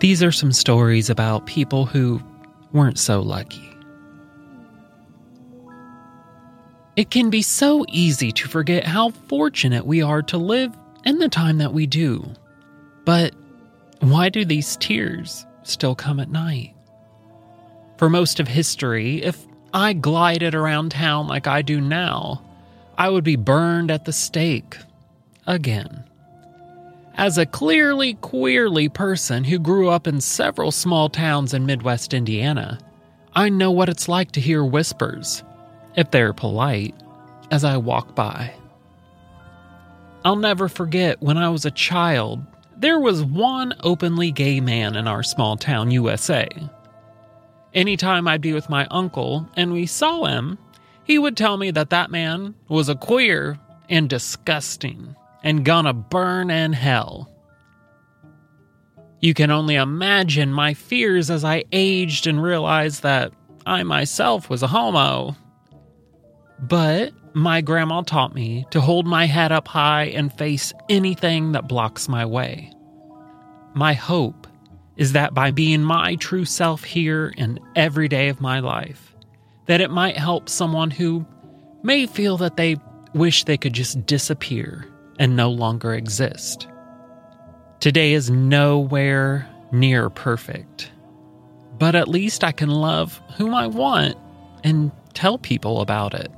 These are some stories about people who weren't so lucky. It can be so easy to forget how fortunate we are to live in the time that we do. But why do these tears still come at night? For most of history, if I glided around town like I do now, I would be burned at the stake again. As a clearly queerly person who grew up in several small towns in Midwest Indiana, I know what it's like to hear whispers, if they're polite, as I walk by. I'll never forget when I was a child, there was one openly gay man in our small town, USA. Anytime I'd be with my uncle and we saw him, he would tell me that that man was a queer and disgusting and gonna burn in hell. You can only imagine my fears as I aged and realized that I myself was a homo. But my grandma taught me to hold my head up high and face anything that blocks my way. My hope is that by being my true self here and every day of my life, that it might help someone who may feel that they wish they could just disappear and no longer exist. Today is nowhere near perfect, but at least I can love whom I want and tell people about it.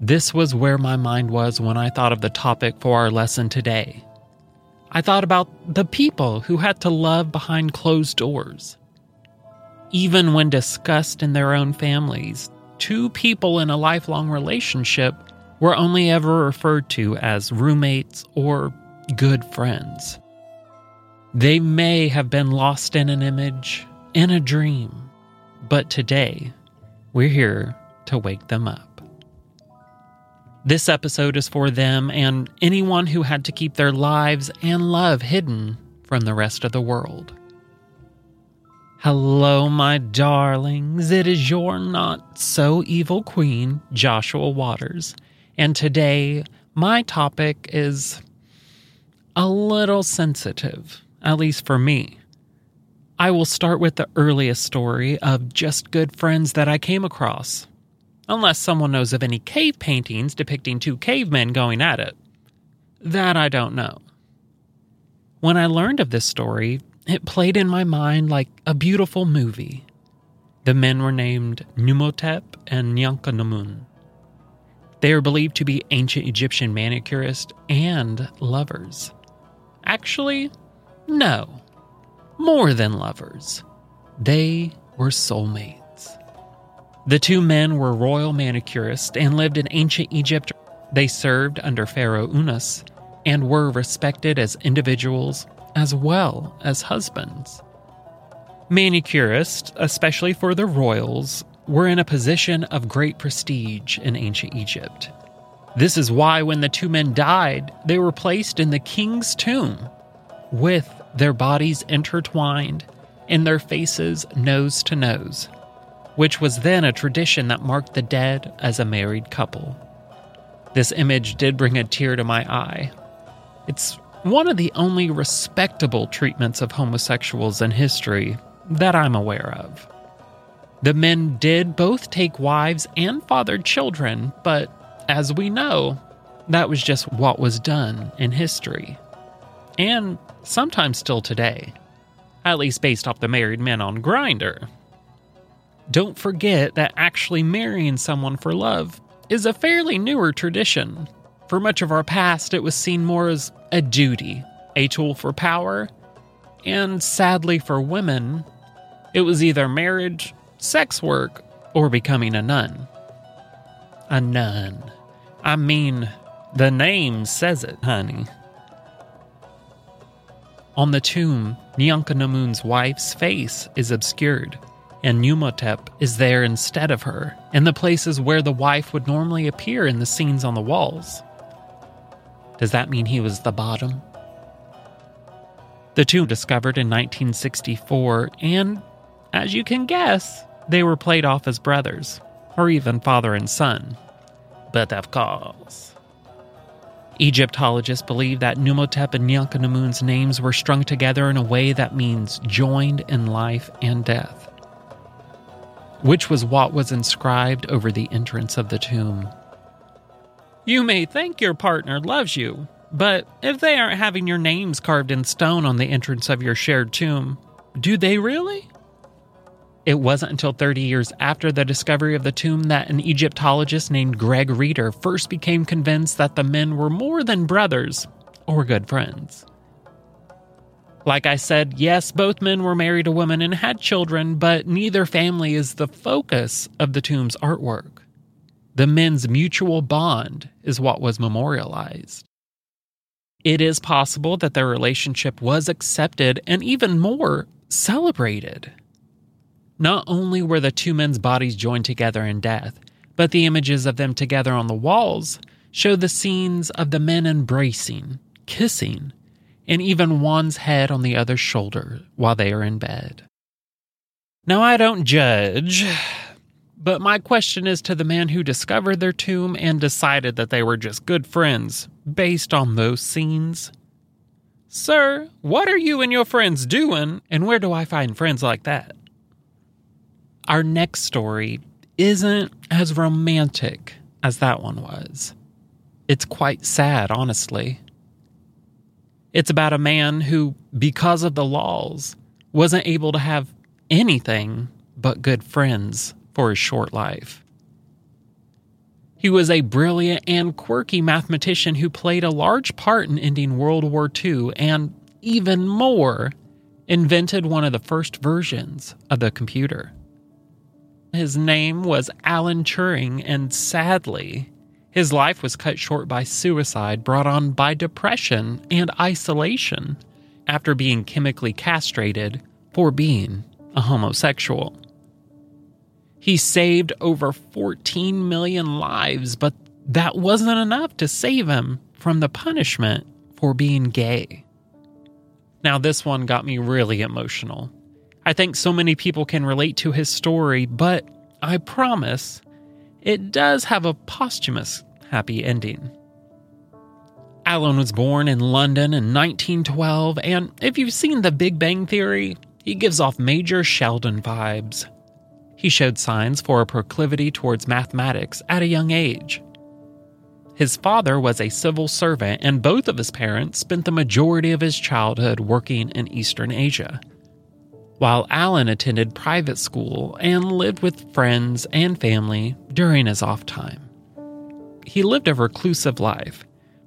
This was where my mind was when I thought of the topic for our lesson today. I thought about the people who had to love behind closed doors. Even when discussed in their own families, two people in a lifelong relationship were only ever referred to as roommates or good friends. They may have been lost in an image, in a dream, but today we're here to wake them up. This episode is for them and anyone who had to keep their lives and love hidden from the rest of the world. Hello, my darlings. It is your not so evil queen, Joshua Waters and today, my topic is a little sensitive, at least for me. I will start with the earliest story of just good friends that I came across, unless someone knows of any cave paintings depicting two cavemen going at it. That I don't know. When I learned of this story, it played in my mind like a beautiful movie. The men were named Numotep and Nyanka-Namun. They are believed to be ancient Egyptian manicurists and lovers. Actually, no. More than lovers. They were soulmates. The two men were royal manicurists and lived in ancient Egypt. They served under Pharaoh Unas and were respected as individuals as well as husbands. Manicurists, especially for the royals, were in a position of great prestige in ancient Egypt. This is why, when the two men died, they were placed in the king's tomb with their bodies intertwined and their faces nose to nose, which was then a tradition that marked the dead as a married couple. This image did bring a tear to my eye. It's one of the only respectable treatments of homosexuals in history that I'm aware of. The men did both take wives and fathered children, but as we know, that was just what was done in history. And sometimes still today, at least based off the married men on Grindr. Don't forget that actually marrying someone for love is a fairly newer tradition. For much of our past, it was seen more as a duty, a tool for power, and sadly for women, it was either marriage sex work, or becoming a nun. A nun. I mean, the name says it, honey. On the tomb, Nyankanumun's wife's face is obscured, and Numhotep is there instead of her, in the places where the wife would normally appear in the scenes on the walls. Does that mean he was the bottom? The tomb discovered in 1964, and as you can guess, they were played off as brothers, or even father and son. But of course. Egyptologists believe that Numhotep and Nyankanumun's names were strung together in a way that means joined in life and death, which was what was inscribed over the entrance of the tomb. You may think your partner loves you, but if they aren't having your names carved in stone on the entrance of your shared tomb, do they really? It wasn't until 30 years after the discovery of the tomb that an Egyptologist named Greg Reeder first became convinced that the men were more than brothers or good friends. Like I said, yes, both men were married to women and had children, but neither family is the focus of the tomb's artwork. The men's mutual bond is what was memorialized. It is possible that their relationship was accepted and even more celebrated. Not only were the two men's bodies joined together in death, but the images of them together on the walls show the scenes of the men embracing, kissing, and even one's head on the other's shoulder while they are in bed. Now, I don't judge, but my question is to the man who discovered their tomb and decided that they were just good friends based on those scenes. Sir, what are you and your friends doing, and where do I find friends like that? Our next story isn't as romantic as that one was. It's quite sad, honestly. It's about a man who, because of the laws, wasn't able to have anything but good friends for his short life. He was a brilliant and quirky mathematician who played a large part in ending World War II and, even more, invented one of the first versions of the computer. His name was Alan Turing, and sadly, his life was cut short by suicide brought on by depression and isolation after being chemically castrated for being a homosexual. He saved over 14 million lives, but that wasn't enough to save him from the punishment for being gay. Now, this one got me really emotional I think so many people can relate to his story, but I promise it does have a posthumous happy ending. Alan was born in London in 1912, and if you've seen The Big Bang Theory, he gives off major Sheldon vibes. He showed signs for a proclivity towards mathematics at a young age. His father was a civil servant, and both of his parents spent the majority of his childhood working in Eastern Asia while Alan attended private school and lived with friends and family during his off time. He lived a reclusive life,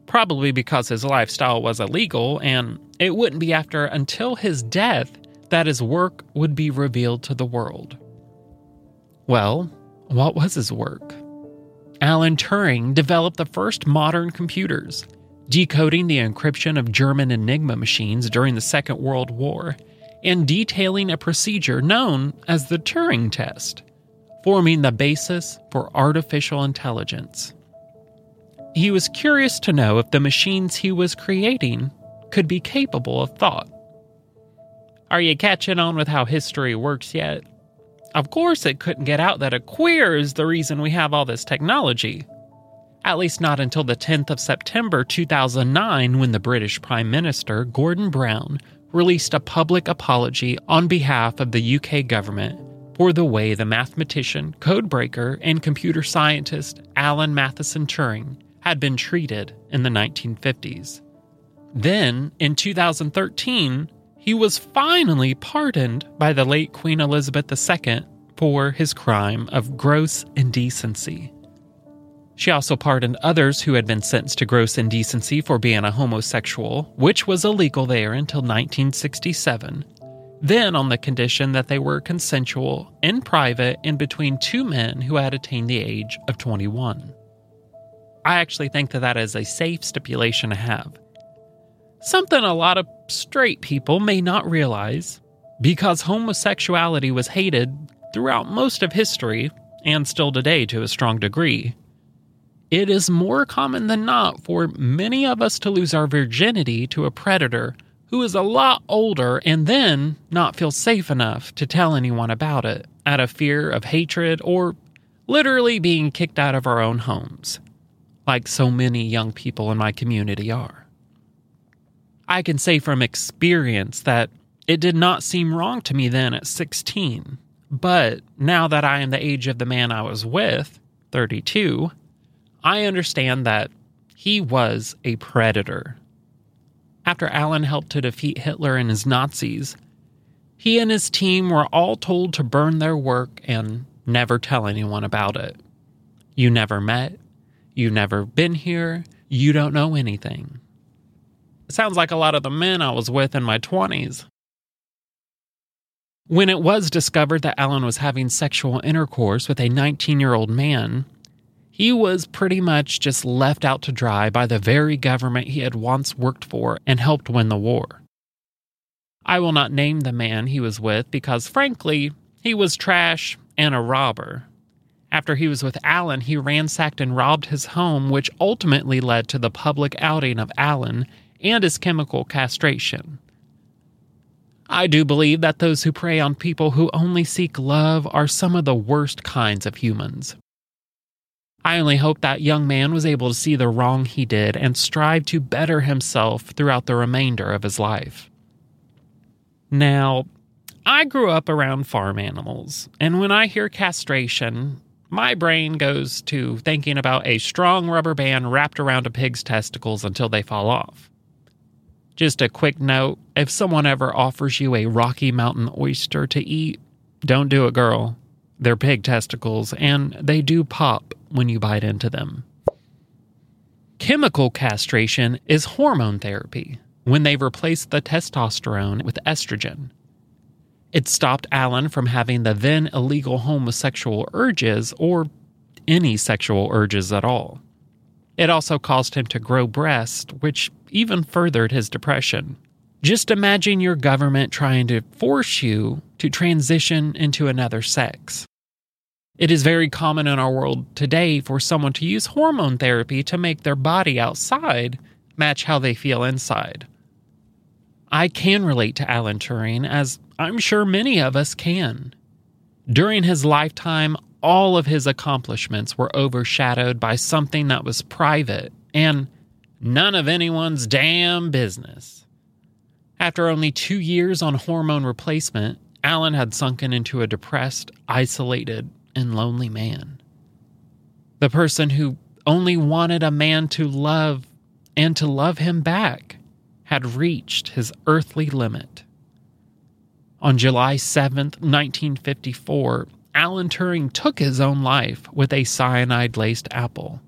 probably because his lifestyle was illegal, and it wouldn't be after until his death that his work would be revealed to the world. Well, what was his work? Alan Turing developed the first modern computers, decoding the encryption of German Enigma machines during the Second World War and detailing a procedure known as the Turing test, forming the basis for artificial intelligence. He was curious to know if the machines he was creating could be capable of thought. Are you catching on with how history works yet? Of course, it couldn't get out that a queer is the reason we have all this technology. At least not until the 10th of September 2009, when the British Prime Minister, Gordon Brown, released a public apology on behalf of the UK government for the way the mathematician, codebreaker, and computer scientist Alan Mathison Turing had been treated in the 1950s. Then, in 2013, he was finally pardoned by the late Queen Elizabeth II for his crime of gross indecency. She also pardoned others who had been sentenced to gross indecency for being a homosexual, which was illegal there until 1967. then on the condition that they were consensual, in private, and between two men who had attained the age of 21. I actually think that that is a safe stipulation to have. Something a lot of straight people may not realize because homosexuality was hated throughout most of history and still today to a strong degree. It is more common than not for many of us to lose our virginity to a predator who is a lot older and then not feel safe enough to tell anyone about it out of fear of hatred or literally being kicked out of our own homes, like so many young people in my community are. I can say from experience that it did not seem wrong to me then at 16, but now that I am the age of the man I was with, 32, I understand that he was a predator after Alan helped to defeat Hitler and his Nazis, he and his team were all told to burn their work and never tell anyone about it. You never met, you never been here, you don't know anything. It sounds like a lot of the men I was with in my 20s. When it was discovered that Alan was having sexual intercourse with a 19 year old man, he was pretty much just left out to dry by the very government he had once worked for and helped win the war. I will not name the man he was with because, frankly, he was trash and a robber. After he was with Alan, he ransacked and robbed his home, which ultimately led to the public outing of Alan and his chemical castration. I do believe that those who prey on people who only seek love are some of the worst kinds of humans. I only hope that young man was able to see the wrong he did and strive to better himself throughout the remainder of his life. Now, I grew up around farm animals, and when I hear castration, my brain goes to thinking about a strong rubber band wrapped around a pig's testicles until they fall off. Just a quick note if someone ever offers you a Rocky Mountain oyster to eat, don't do it, girl. They're pig testicles, and they do pop when you bite into them. Chemical castration is hormone therapy when they replace the testosterone with estrogen. It stopped Alan from having the then illegal homosexual urges or any sexual urges at all. It also caused him to grow breasts, which even furthered his depression. Just imagine your government trying to force you to transition into another sex. It is very common in our world today for someone to use hormone therapy to make their body outside match how they feel inside. I can relate to Alan Turing, as I'm sure many of us can. During his lifetime, all of his accomplishments were overshadowed by something that was private and none of anyone's damn business. After only two years on hormone replacement, Alan had sunken into a depressed, isolated, and lonely man. The person who only wanted a man to love and to love him back had reached his earthly limit. On July 7th, 1954, Alan Turing took his own life with a cyanide laced apple.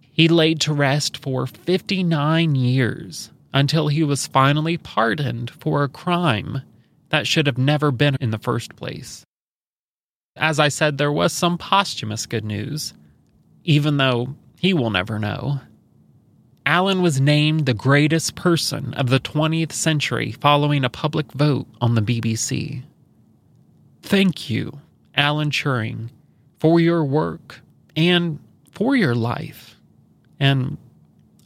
He laid to rest for 59 years until he was finally pardoned for a crime that should have never been in the first place. As I said, there was some posthumous good news, even though he will never know. Alan was named the greatest person of the 20th century following a public vote on the BBC. Thank you, Alan Turing, for your work and for your life. And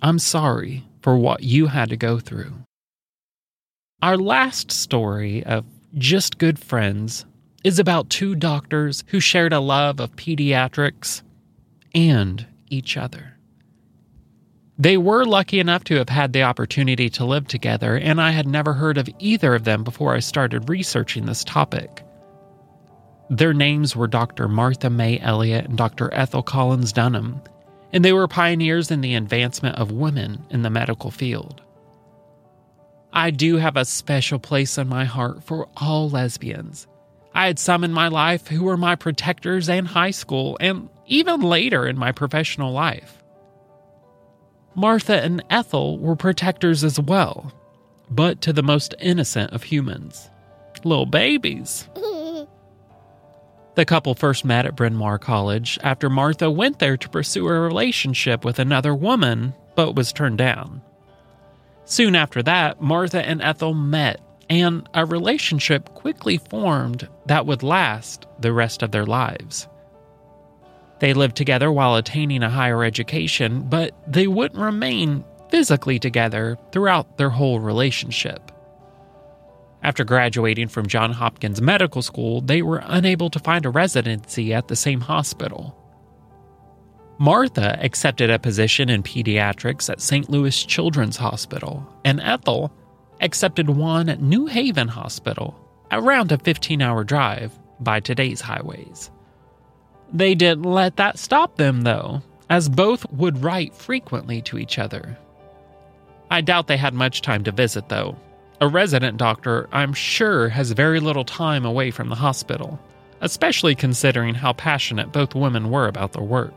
I'm sorry for what you had to go through. Our last story of Just Good Friends is about two doctors who shared a love of pediatrics and each other. They were lucky enough to have had the opportunity to live together, and I had never heard of either of them before I started researching this topic. Their names were Dr. Martha May Eliot and Dr. Ethel Collins Dunham, and they were pioneers in the advancement of women in the medical field. I do have a special place in my heart for all lesbians I had some in my life who were my protectors in high school and even later in my professional life. Martha and Ethel were protectors as well, but to the most innocent of humans. little babies. the couple first met at Bryn Mawr College after Martha went there to pursue a relationship with another woman, but was turned down. Soon after that, Martha and Ethel met, and a relationship quickly formed that would last the rest of their lives. They lived together while attaining a higher education, but they wouldn't remain physically together throughout their whole relationship. After graduating from Johns Hopkins Medical School, they were unable to find a residency at the same hospital. Martha accepted a position in pediatrics at St. Louis Children's Hospital, and Ethel accepted one at New Haven Hospital, around a 15 hour drive by today's highways. They didn't let that stop them, though, as both would write frequently to each other. I doubt they had much time to visit, though. A resident doctor, I'm sure, has very little time away from the hospital, especially considering how passionate both women were about their work.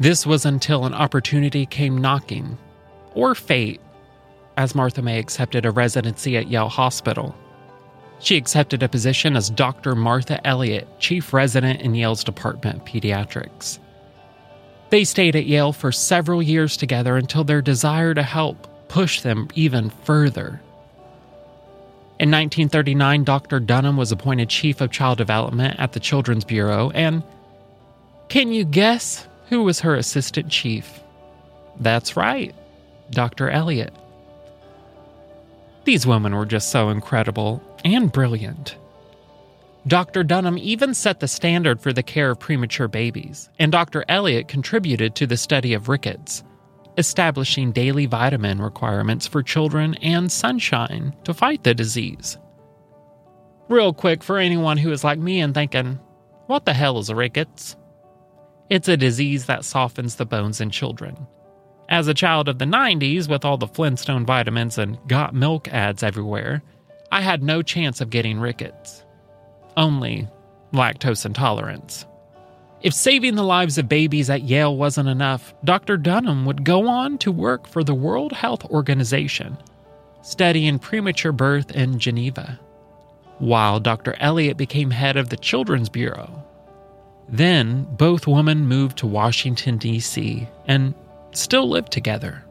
This was until an opportunity came knocking, or fate, as Martha May accepted a residency at Yale Hospital she accepted a position as Dr. Martha Eliot, chief resident in Yale's Department of Pediatrics. They stayed at Yale for several years together until their desire to help pushed them even further. In 1939, Dr. Dunham was appointed Chief of Child Development at the Children's Bureau, and can you guess who was her assistant chief? That's right, Dr. Eliot. These women were just so incredible and brilliant. Dr. Dunham even set the standard for the care of premature babies, and Dr. Eliot contributed to the study of rickets, establishing daily vitamin requirements for children and sunshine to fight the disease. Real quick for anyone who is like me and thinking, what the hell is rickets? It's a disease that softens the bones in children. As a child of the 90s, with all the Flintstone vitamins and got milk ads everywhere, I had no chance of getting rickets. Only lactose intolerance. If saving the lives of babies at Yale wasn't enough, Dr. Dunham would go on to work for the World Health Organization, studying premature birth in Geneva, while Dr. Eliot became head of the Children's Bureau. Then both women moved to Washington, D.C., and still lived together.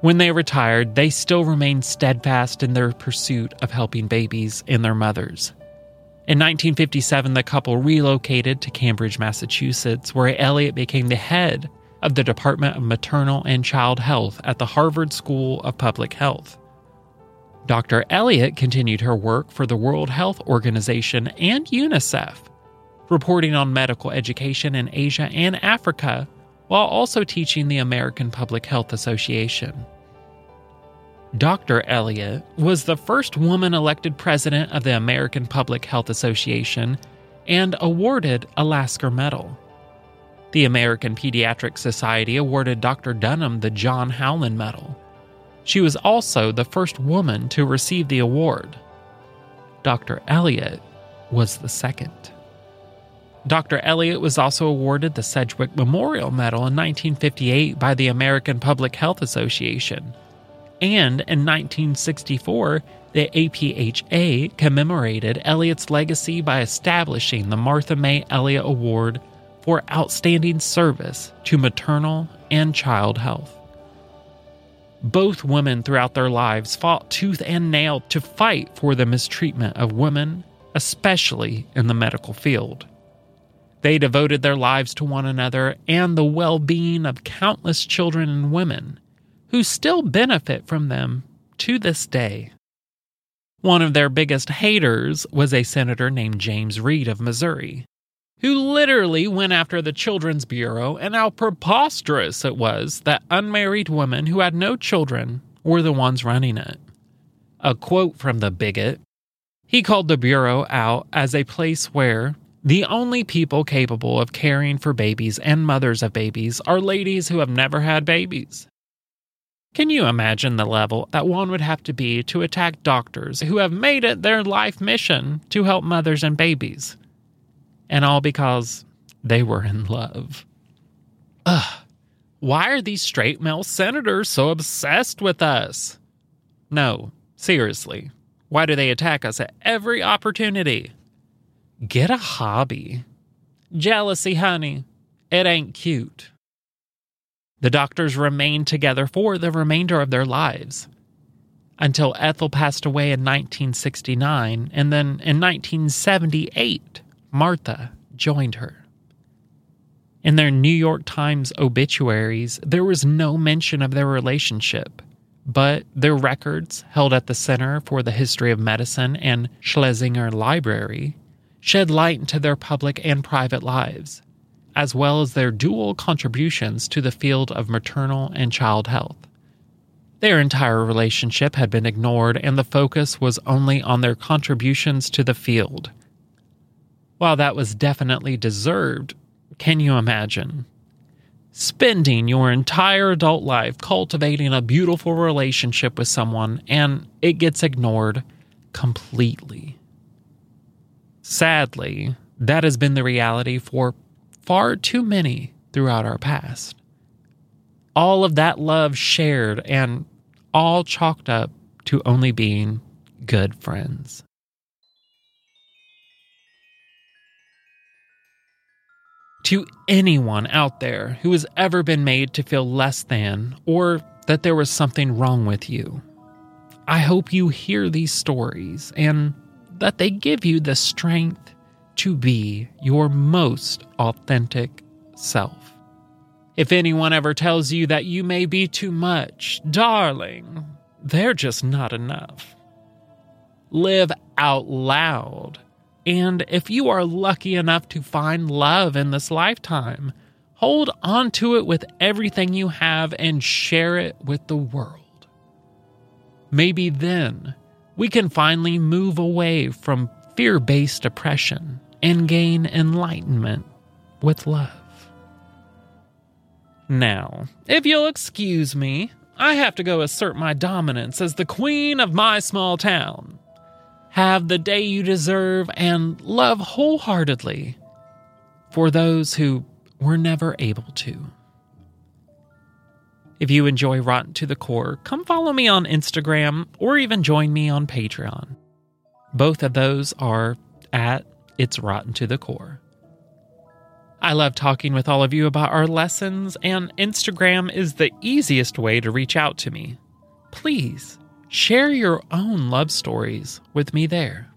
When they retired, they still remained steadfast in their pursuit of helping babies and their mothers. In 1957, the couple relocated to Cambridge, Massachusetts, where Eliot became the head of the Department of Maternal and Child Health at the Harvard School of Public Health. Dr. Eliot continued her work for the World Health Organization and UNICEF, reporting on medical education in Asia and Africa while also teaching the American Public Health Association. Dr. Eliot was the first woman elected president of the American Public Health Association and awarded a Lasker Medal. The American Pediatric Society awarded Dr. Dunham the John Howland Medal. She was also the first woman to receive the award. Dr. Eliot was the second. Dr. Eliot was also awarded the Sedgwick Memorial Medal in 1958 by the American Public Health Association. And in 1964, the APHA commemorated Eliot's legacy by establishing the Martha May Eliot Award for Outstanding Service to Maternal and Child Health. Both women throughout their lives fought tooth and nail to fight for the mistreatment of women, especially in the medical field. They devoted their lives to one another and the well being of countless children and women who still benefit from them to this day. One of their biggest haters was a senator named James Reed of Missouri, who literally went after the Children's Bureau and how preposterous it was that unmarried women who had no children were the ones running it. A quote from the bigot he called the Bureau out as a place where, the only people capable of caring for babies and mothers of babies are ladies who have never had babies. Can you imagine the level that one would have to be to attack doctors who have made it their life mission to help mothers and babies? And all because they were in love. Ugh, why are these straight male senators so obsessed with us? No, seriously, Why do they attack us at every opportunity? Get a hobby. Jealousy, honey. It ain't cute. The doctors remained together for the remainder of their lives until Ethel passed away in 1969, and then in 1978, Martha joined her. In their New York Times obituaries, there was no mention of their relationship, but their records, held at the Center for the History of Medicine and Schlesinger Library, shed light into their public and private lives, as well as their dual contributions to the field of maternal and child health. Their entire relationship had been ignored, and the focus was only on their contributions to the field. While that was definitely deserved, can you imagine? Spending your entire adult life cultivating a beautiful relationship with someone and it gets ignored completely. Sadly, that has been the reality for far too many throughout our past. All of that love shared and all chalked up to only being good friends. To anyone out there who has ever been made to feel less than or that there was something wrong with you, I hope you hear these stories and that they give you the strength to be your most authentic self. If anyone ever tells you that you may be too much, darling, they're just not enough. Live out loud and if you are lucky enough to find love in this lifetime, hold on to it with everything you have and share it with the world. Maybe then we can finally move away from fear based oppression and gain enlightenment with love. Now, if you'll excuse me, I have to go assert my dominance as the queen of my small town have the day you deserve, and love wholeheartedly for those who were never able to. If you enjoy Rotten to the Core, come follow me on Instagram or even join me on Patreon. Both of those are at It's Rotten to the Core. I love talking with all of you about our lessons, and Instagram is the easiest way to reach out to me. Please Share your own love stories with me there.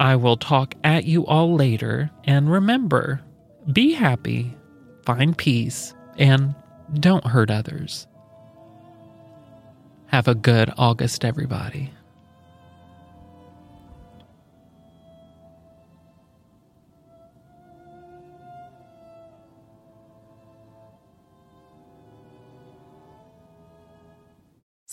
I will talk at you all later, and remember be happy, find peace, and don't hurt others. Have a good August, everybody.